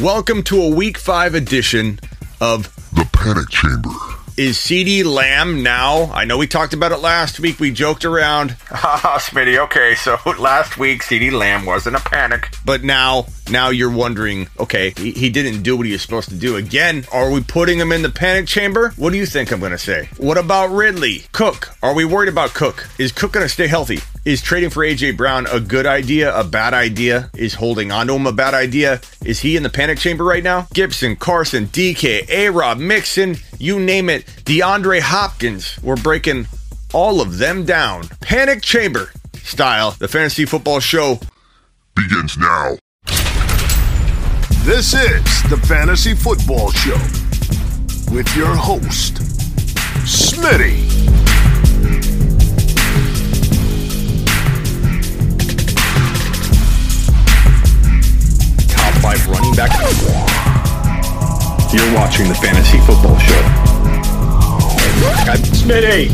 Welcome to a week five edition of The Panic Chamber. Is CeeDee Lamb now? I know we talked about it last week. We joked around. Smitty. Okay, so last week CeeDee Lamb wasn't a panic. But now, now you're wondering, okay, he, he didn't do what he was supposed to do. Again, are we putting him in the panic chamber? What do you think I'm going to say? What about Ridley? Cook? Are we worried about Cook? Is Cook going to stay healthy? Is trading for AJ Brown a good idea, a bad idea? Is holding on to him a bad idea? Is he in the panic chamber right now? Gibson, Carson, DK, A Rob, Mixon, you name it. DeAndre Hopkins. We're breaking all of them down. Panic chamber style. The fantasy football show Begins now. This is the Fantasy Football Show with your host, Smitty. top five running back. You're watching the Fantasy Football Show. Smitty.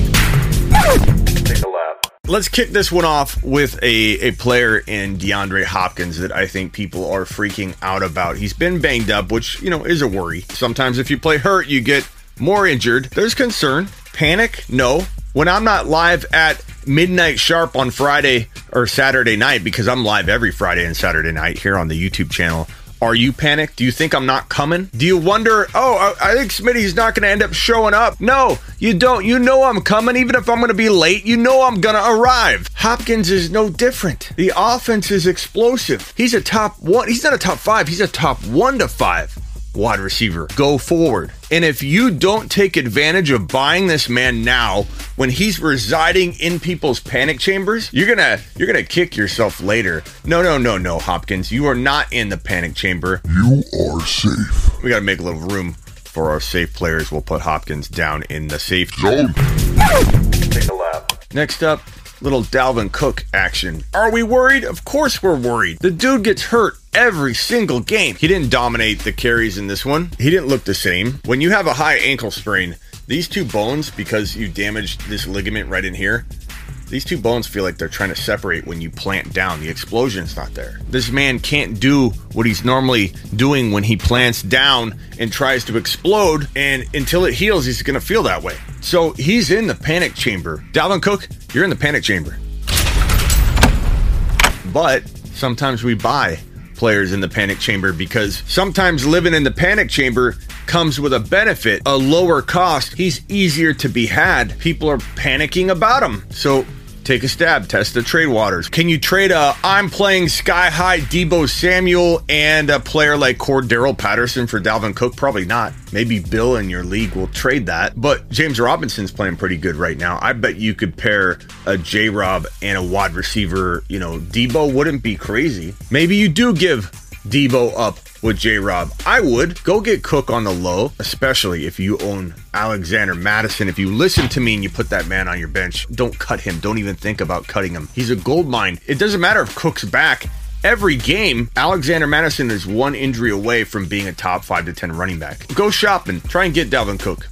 Take a lap. Let's kick this one off with a, a player in DeAndre Hopkins that I think people are freaking out about. He's been banged up, which, you know, is a worry. Sometimes if you play hurt, you get more injured. There's concern. Panic? No. When I'm not live at midnight sharp on Friday or Saturday night, because I'm live every Friday and Saturday night here on the YouTube channel, are you panicked? Do you think I'm not coming? Do you wonder, oh, I I think Smitty's not going to end up showing up? No, you don't. You know I'm coming. Even if I'm going to be late, you know I'm going to arrive. Hopkins is no different. The offense is explosive. He's a top one. He's not a top five. He's a top one to five wide receiver. Go forward. And if you don't take advantage of buying this man now when he's residing in people's panic chambers, you're going to you're going to kick yourself later. No, no, no, no, Hopkins. You are not in the panic chamber. You are safe. We got to make a little room for our safe players. We'll put Hopkins down in the safe Zone. Next up, little Dalvin Cook action. Are we worried? Of course we're worried. The dude gets hurt every single game. He didn't dominate the carries in this one. He didn't look the same. When you have a high ankle sprain, these two bones, because you damaged this ligament right in here, these two bones feel like they're trying to separate when you plant down. The explosion's not there. This man can't do what he's normally doing when he plants down and tries to explode, and until it heals, he's going to feel that way. So he's in the panic chamber. Dalvin Cook, you're in the panic chamber. But sometimes we buy players in the panic chamber because sometimes living in the panic chamber comes with a benefit, a lower cost. He's easier to be had. People are panicking about him. So take a stab, test the trade waters. Can you trade a I'm playing sky high Deebo Samuel and a player like Cordero Patterson for Dalvin Cook? Probably not. Maybe Bill in your league will trade that. But James Robinson's playing pretty good right now. I bet you could pair a J Rob and a wide receiver. You know, Deebo wouldn't be crazy. Maybe you do give Deebo up with J Rob. I would go get Cook on the low, especially if you own Alexander Mattison. If you listen to me and you put that man on your bench, don't cut him. Don't even think about cutting him. He's a gold mine. It doesn't matter if Cook's back. Every game, Alexander Mattison is one injury away from being a top 5 to 10 running back. Go shopping. Try and get Dalvin Cook.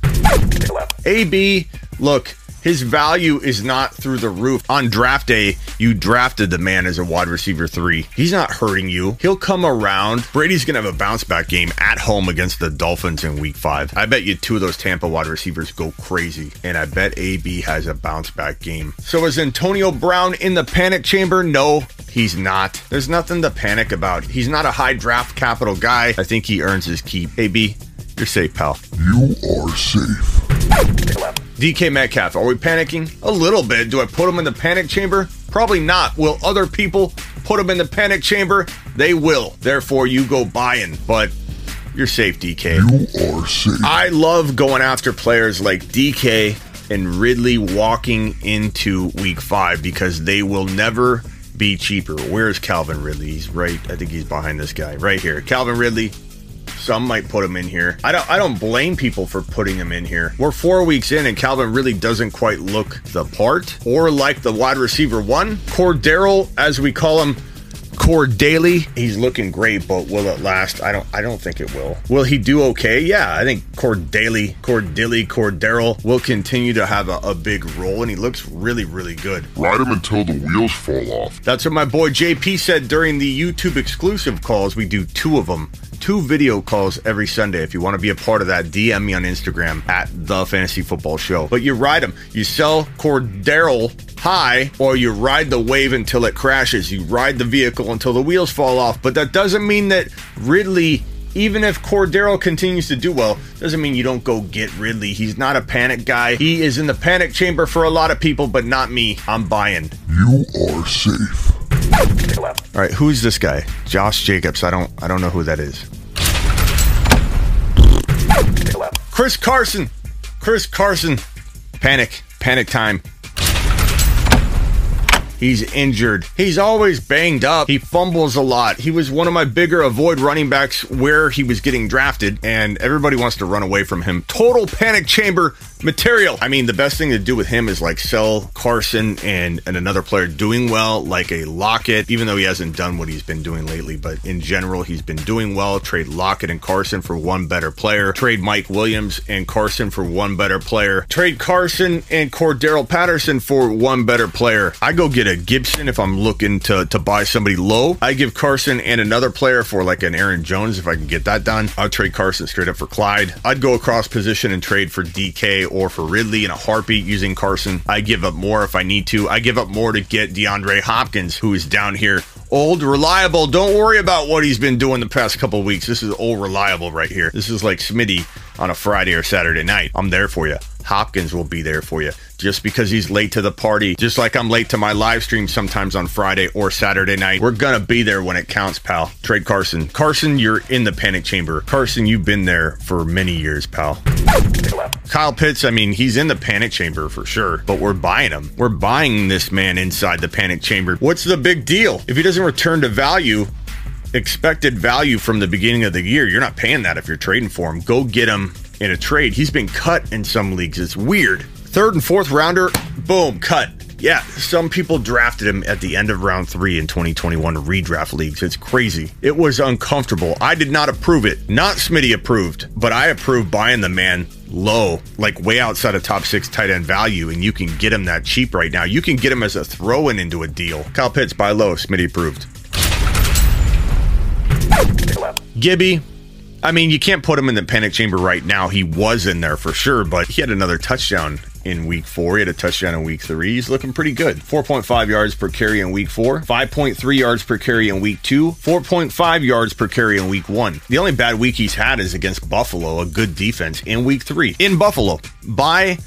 AB, look, his value is not through the roof. On draft day, you drafted the man as a wide receiver three. He's not hurting you. He'll come around. Brady's going to have a bounce back game at home against the Dolphins in week five. I bet you two of those Tampa wide receivers go crazy. And I bet AB has a bounce back game. So is Antonio Brown in the panic chamber? No, He's not. There's nothing to panic about. He's not a high draft capital guy. I think he earns his keep. AB, you're safe, pal. You are safe. DK Metcalf, are we panicking? A little bit. Do I put him in the panic chamber? Probably not. Will other people put him in the panic chamber? They will. Therefore, you go buying. But you're safe, DK. You are safe. I love going after players like DK and Ridley walking into week five because they will never be cheaper. Where's Calvin Ridley? He's right. I think he's behind this guy right here. Calvin Ridley. Some might put him in here. I don't. I don't blame people for putting him in here. We're four weeks in, and Calvin really doesn't quite look the part or like the wide receiver one. Cordero, as we call him, Cord Daily, he's looking great, but will it last? I don't I don't think it will. Will he do okay? Yeah, I think Cord Daily, Cord Dilly, Cordero will continue to have a, a big role and he looks really, really good. Ride him until the wheels fall off. That's what my boy JP said during the YouTube exclusive calls. We do two of them two video calls every Sunday. If you want to be a part of that, DM me on Instagram at the Fantasy Football Show. But you ride them. You sell Cordero high, or you ride the wave until it crashes. You ride the vehicle until the wheels fall off. But that doesn't mean that Ridley even if Cordero continues to do well, doesn't mean you don't go get Ridley. He's not a panic guy. He is in the panic chamber for a lot of people, but not me. I'm buying. You are safe. All right, who's this guy? Josh Jacobs. I don't I don't know who that is. Chris Carson. Chris Carson. Panic. Panic time. He's injured. He's always banged up. He fumbles a lot. He was one of my bigger avoid running backs where he was getting drafted, and everybody wants to run away from him. Total panic chamber material. I mean, the best thing to do with him is like sell Carson and, and another player doing well, like a Lockett, even though he hasn't done what he's been doing lately. But in general, he's been doing well. Trade Lockett and Carson for one better player. Trade Mike Williams and Carson for one better player. Trade Carson and Cordero Patterson for one better player. I go get a Gibson if I'm looking to, to buy somebody low. I give Carson and another player for like an Aaron Jones if I can get that done. I'll trade Carson straight up for Clyde. I'd go across position and trade for DK or for Ridley in a heartbeat using Carson. I give up more if I need to. I give up more to get DeAndre Hopkins, who is down here. Old, reliable. Don't worry about what he's been doing the past couple weeks. This is old, reliable right here. This is like Smitty on a Friday or Saturday night. I'm there for you. Hopkins will be there for you. Just because he's late to the party, just like I'm late to my live stream sometimes on Friday or Saturday night, we're going to be there when it counts, pal. Trade Carson. Carson, you're in the panic chamber. Carson, you've been there for many years, pal. Kyle Pitts, I mean, he's in the panic chamber for sure, but we're buying him. We're buying this man inside the panic chamber. What's the big deal? If he doesn't return to value, expected value from the beginning of the year, you're not paying that if you're trading for him. Go get him in a trade. He's been cut in some leagues. It's weird. Third and fourth rounder, boom, cut. Yeah, some people drafted him at the end of round three in 2021 redraft leagues. It's crazy. It was uncomfortable. I did not approve it. Not Smitty approved, but I approved buying the man low, like way outside of top six tight end value, and you can get him that cheap right now. You can get him as a throw in into a deal. Kyle Pitts, buy low. Smitty approved. Gibby, I mean, you can't put him in the panic chamber right now. He was in there for sure, but he had another touchdown in week four. He had a touchdown in week three. He's looking pretty good. 4.5 yards per carry in week four, 5.3 yards per carry in week two, 4.5 yards per carry in week one. The only bad week he's had is against Buffalo, a good defense in week three in Buffalo. By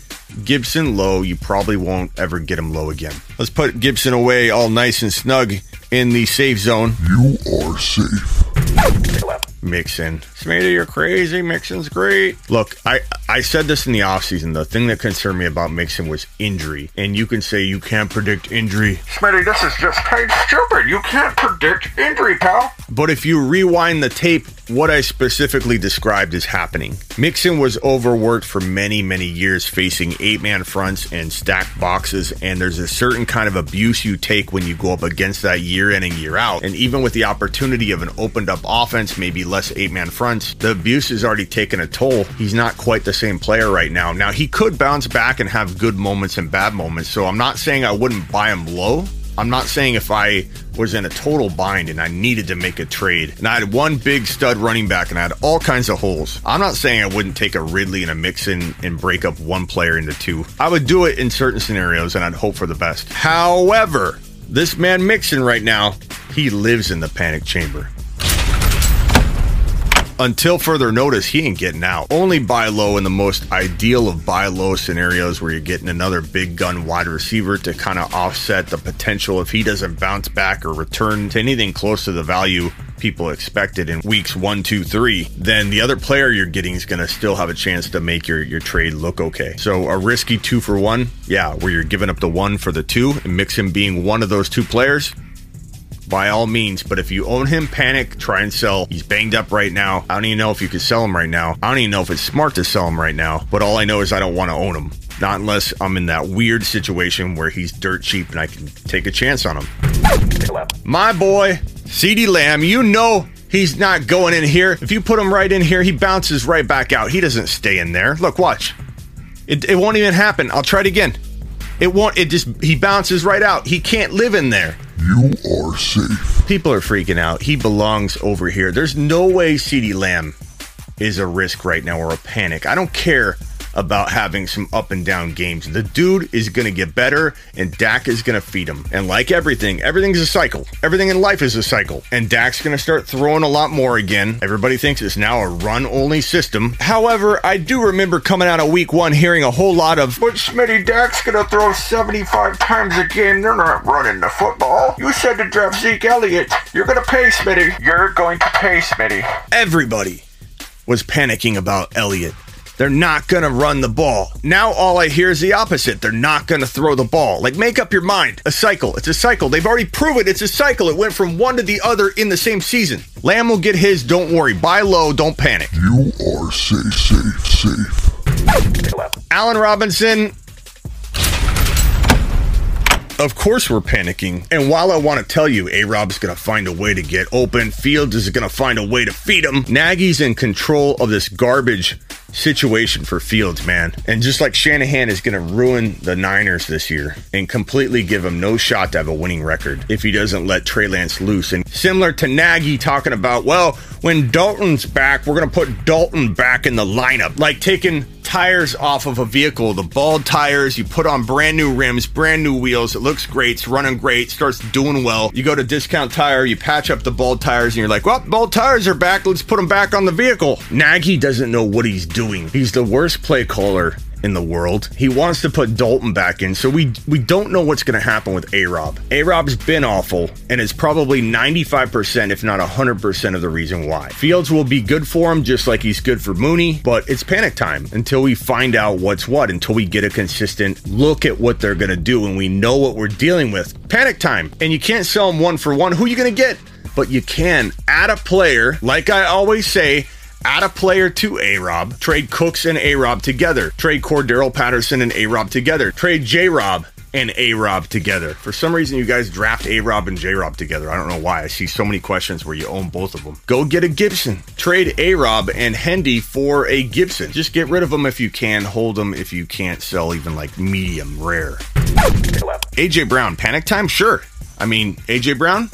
Gibson low, you probably won't ever get him low again. Let's put Gibson away all nice and snug in the safe zone. You are safe. Mixon. Smitty, you're crazy. Mixon's great. Look, I, I said this in the offseason. The thing that concerned me about Mixon was injury. And you can say you can't predict injury. Smitty, this is just plain stupid. You can't predict injury, pal. But if you rewind the tape, what I specifically described is happening. Mixon was overworked for many, many years facing eight man fronts and stacked boxes, and there's a certain kind of abuse you take when you go up against that year in and year out. And even with the opportunity of an opened up offense, maybe less eight man fronts, the abuse has already taken a toll. He's not quite the same player right now. Now, he could bounce back and have good moments and bad moments, so I'm not saying I wouldn't buy him low. I'm not saying if I was in a total bind and I needed to make a trade and I had one big stud running back and I had all kinds of holes. I'm not saying I wouldn't take a Ridley and a Mixon and break up one player into two. I would do it in certain scenarios and I'd hope for the best. However, this man Mixon right now, he lives in the panic chamber. Until further notice, he ain't getting out. Only buy low in the most ideal of buy low scenarios where you're getting another big gun wide receiver to kind of offset the potential if he doesn't bounce back or return to anything close to the value people expected in weeks one, two, three, then the other player you're getting is going to still have a chance to make your, your trade look okay. So a risky two for one, yeah, where you're giving up the one for the two and Mixon being one of those two players, by all means. But if you own him, panic, try and sell. He's banged up right now. I don't even know if you could sell him right now. I don't even know if it's smart to sell him right now. But all I know is I don't want to own him. Not unless I'm in that weird situation where he's dirt cheap and I can take a chance on him. My boy, CeeDee Lamb, you know he's not going in here. If you put him right in here, he bounces right back out. He doesn't stay in there. Look, watch. It, it won't even happen. I'll try it again. It won't, it just, he bounces right out. He can't live in there. You are safe. People are freaking out. He belongs over here. There's no way CeeDee Lamb is a risk right now or a panic. I don't care about having some up and down games. The dude is going to get better, and Dak is going to feed him. And like everything, everything's a cycle. Everything in life is a cycle. And Dak's going to start throwing a lot more again. Everybody thinks it's now a run only system. However, I do remember coming out of week one hearing a whole lot of, but Smitty, Dak's going to throw 75 times a game. They're not running the football. You said to draft Zeke Elliott. You're going to pay, Smitty. You're going to pay, Smitty. Everybody was panicking about Elliott. They're not going to run the ball. Now all I hear is the opposite. They're not going to throw the ball. Like, make up your mind. A cycle. It's a cycle. They've already proven it's a cycle. It went from one to the other in the same season. Lamb will get his. Don't worry. Buy low. Don't panic. You are safe, safe, safe. Allen Robinson. Of course, we're panicking. And while I want to tell you, A Rob's going to find a way to get open, Fields is going to find a way to feed him, Nagy's in control of this garbage situation for Fields, man. And just like Shanahan is going to ruin the Niners this year and completely give him no shot to have a winning record if he doesn't let Trey Lance loose. And similar to Nagy talking about, well, when Dalton's back, we're going to put Dalton back in the lineup. Like taking tires off of a vehicle, the bald tires, you put on brand new rims, brand new wheels. It looks great, it's running great, starts doing well. You go to discount tire, you patch up the bald tires, and you're like, well, bald tires are back, let's put them back on the vehicle. Nagy doesn't know what he's doing. He's the worst play caller in the world. He wants to put Dalton back in, so we we don't know what's going to happen with A Rob. A Rob's been awful, and it's probably 95%, if not 100%, of the reason why. Fields will be good for him, just like he's good for Mooney, but it's panic time until we find out what's what, until we get a consistent look at what they're going to do and we know what we're dealing with. Panic time, and you can't sell them one for one. Who are you going to get? But you can add a player, like I always say, add a player to A Rob, trade Cooks and A Rob together, trade Cordero Patterson and A Rob together, trade J Rob and A Rob together. For some reason, you guys draft A Rob and J Rob together. I don't know why. I see so many questions where you own both of them. Go get a Gibson. Trade A Rob and Hendy for a Gibson. Just get rid of them if you can. Hold them if you can't sell even like medium rare. AJ Brown, panic time? Sure. I mean, AJ Brown?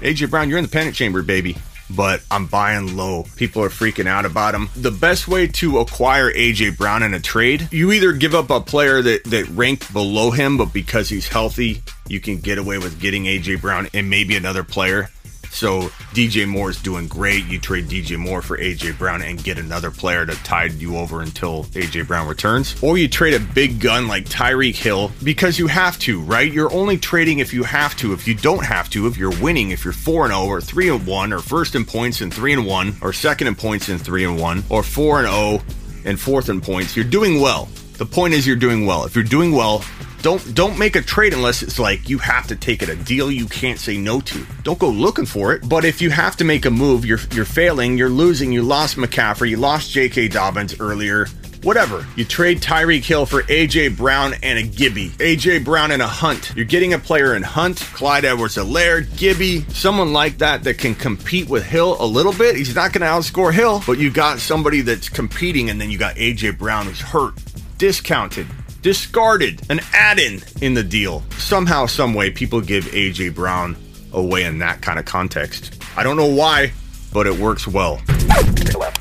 AJ Brown, you're in the panic chamber, baby but I'm buying low. People are freaking out about him. The best way to acquire AJ Brown in a trade, you either give up a player that, that ranked below him, but because he's healthy, you can get away with getting AJ Brown and maybe another player. So DJ Moore is doing great. You trade DJ Moore for AJ Brown and get another player to tide you over until AJ Brown returns. Or you trade a big gun like Tyreek Hill because you have to, right? You're only trading if you have to. If you don't have to, if you're winning, if you're 4 0 or 3 1 or first in points and 3 and 1 or second in points and 3 and 1 or 4 and 0 and fourth in points, you're doing well. The point is you're doing well. If you're doing well, don't don't make a trade unless it's like you have to take it a deal you can't say no to. Don't go looking for it. But if you have to make a move, you're you're failing, you're losing. You lost McCaffrey, you lost J.K. Dobbins earlier. Whatever. You trade Tyreek Hill for AJ Brown and a Gibby. AJ Brown and a Hunt. You're getting a player in Hunt, Clyde Edwards-Helaire, Gibby, someone like that that can compete with Hill a little bit. He's not going to outscore Hill, but you got somebody that's competing, and then you got AJ Brown who's hurt, discounted discarded, an add-in in the deal. Somehow, some way, people give AJ Brown away in that kind of context. I don't know why, but it works well.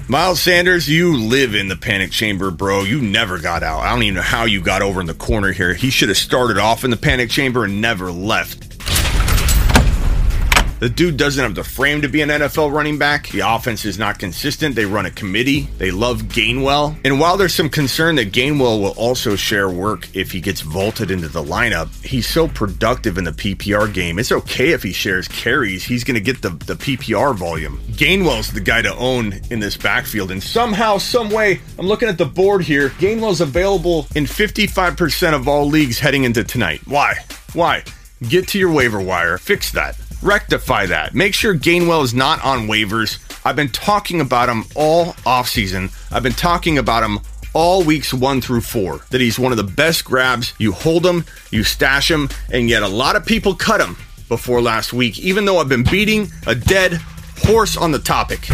Miles Sanders, you live in the panic chamber, bro. You never got out. I don't even know how you got over in the corner here. He should have started off in the panic chamber and never left. The dude doesn't have the frame to be an NFL running back. The offense is not consistent. They run a committee. They love Gainwell. And while there's some concern that Gainwell will also share work if he gets vaulted into the lineup, he's so productive in the PPR game. It's okay if he shares carries. He's going to get the, the PPR volume. Gainwell's the guy to own in this backfield. And somehow, some way, I'm looking at the board here. Gainwell's available in 55% of all leagues heading into tonight. Why? Why? Get to your waiver wire, fix that, rectify that. Make sure Gainwell is not on waivers. I've been talking about him all offseason. I've been talking about him all weeks one through four. That he's one of the best grabs. You hold him, you stash him, and yet a lot of people cut him before last week, even though I've been beating a dead horse on the topic.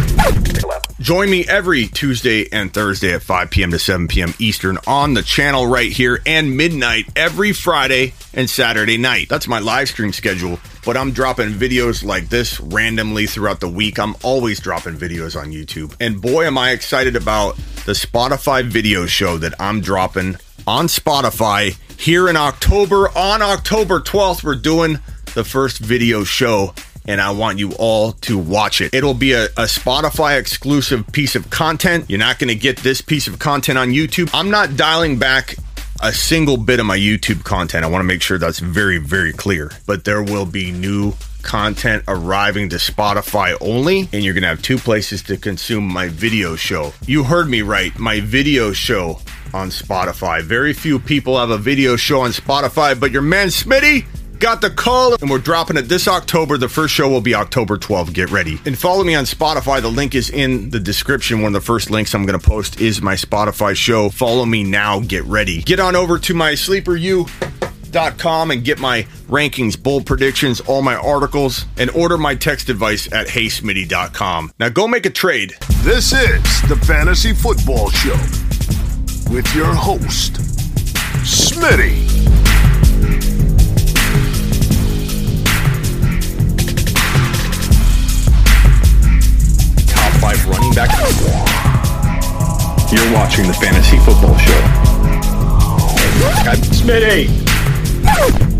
Join me every Tuesday and Thursday at 5 p.m. to 7 p.m. Eastern on the channel right here and midnight every Friday and Saturday night. That's my live stream schedule, but I'm dropping videos like this randomly throughout the week. I'm always dropping videos on YouTube. And boy, am I excited about the Spotify video show that I'm dropping on Spotify here in October. On October 12th, we're doing the first video show and I want you all to watch it. It'll be a, a Spotify exclusive piece of content. You're not going to get this piece of content on YouTube. I'm not dialing back a single bit of my YouTube content. I want to make sure that's very, very clear. But there will be new content arriving to Spotify only, and you're going to have two places to consume my video show. You heard me right, my video show on Spotify. Very few people have a video show on Spotify, but your man Smitty got the call and we're dropping it this October. The first show will be October 12th. Get ready. And follow me on Spotify. The link is in the description. One of the first links I'm going to post is my Spotify show. Follow me now. Get ready. Get on over to my sleeper you com and get my rankings, bold predictions, all my articles, and order my text advice at heysmitty.com. Now go make a trade. This is the Fantasy Football Show with your host, Smitty. back. You're watching the Fantasy Football Show. I'm Smitty.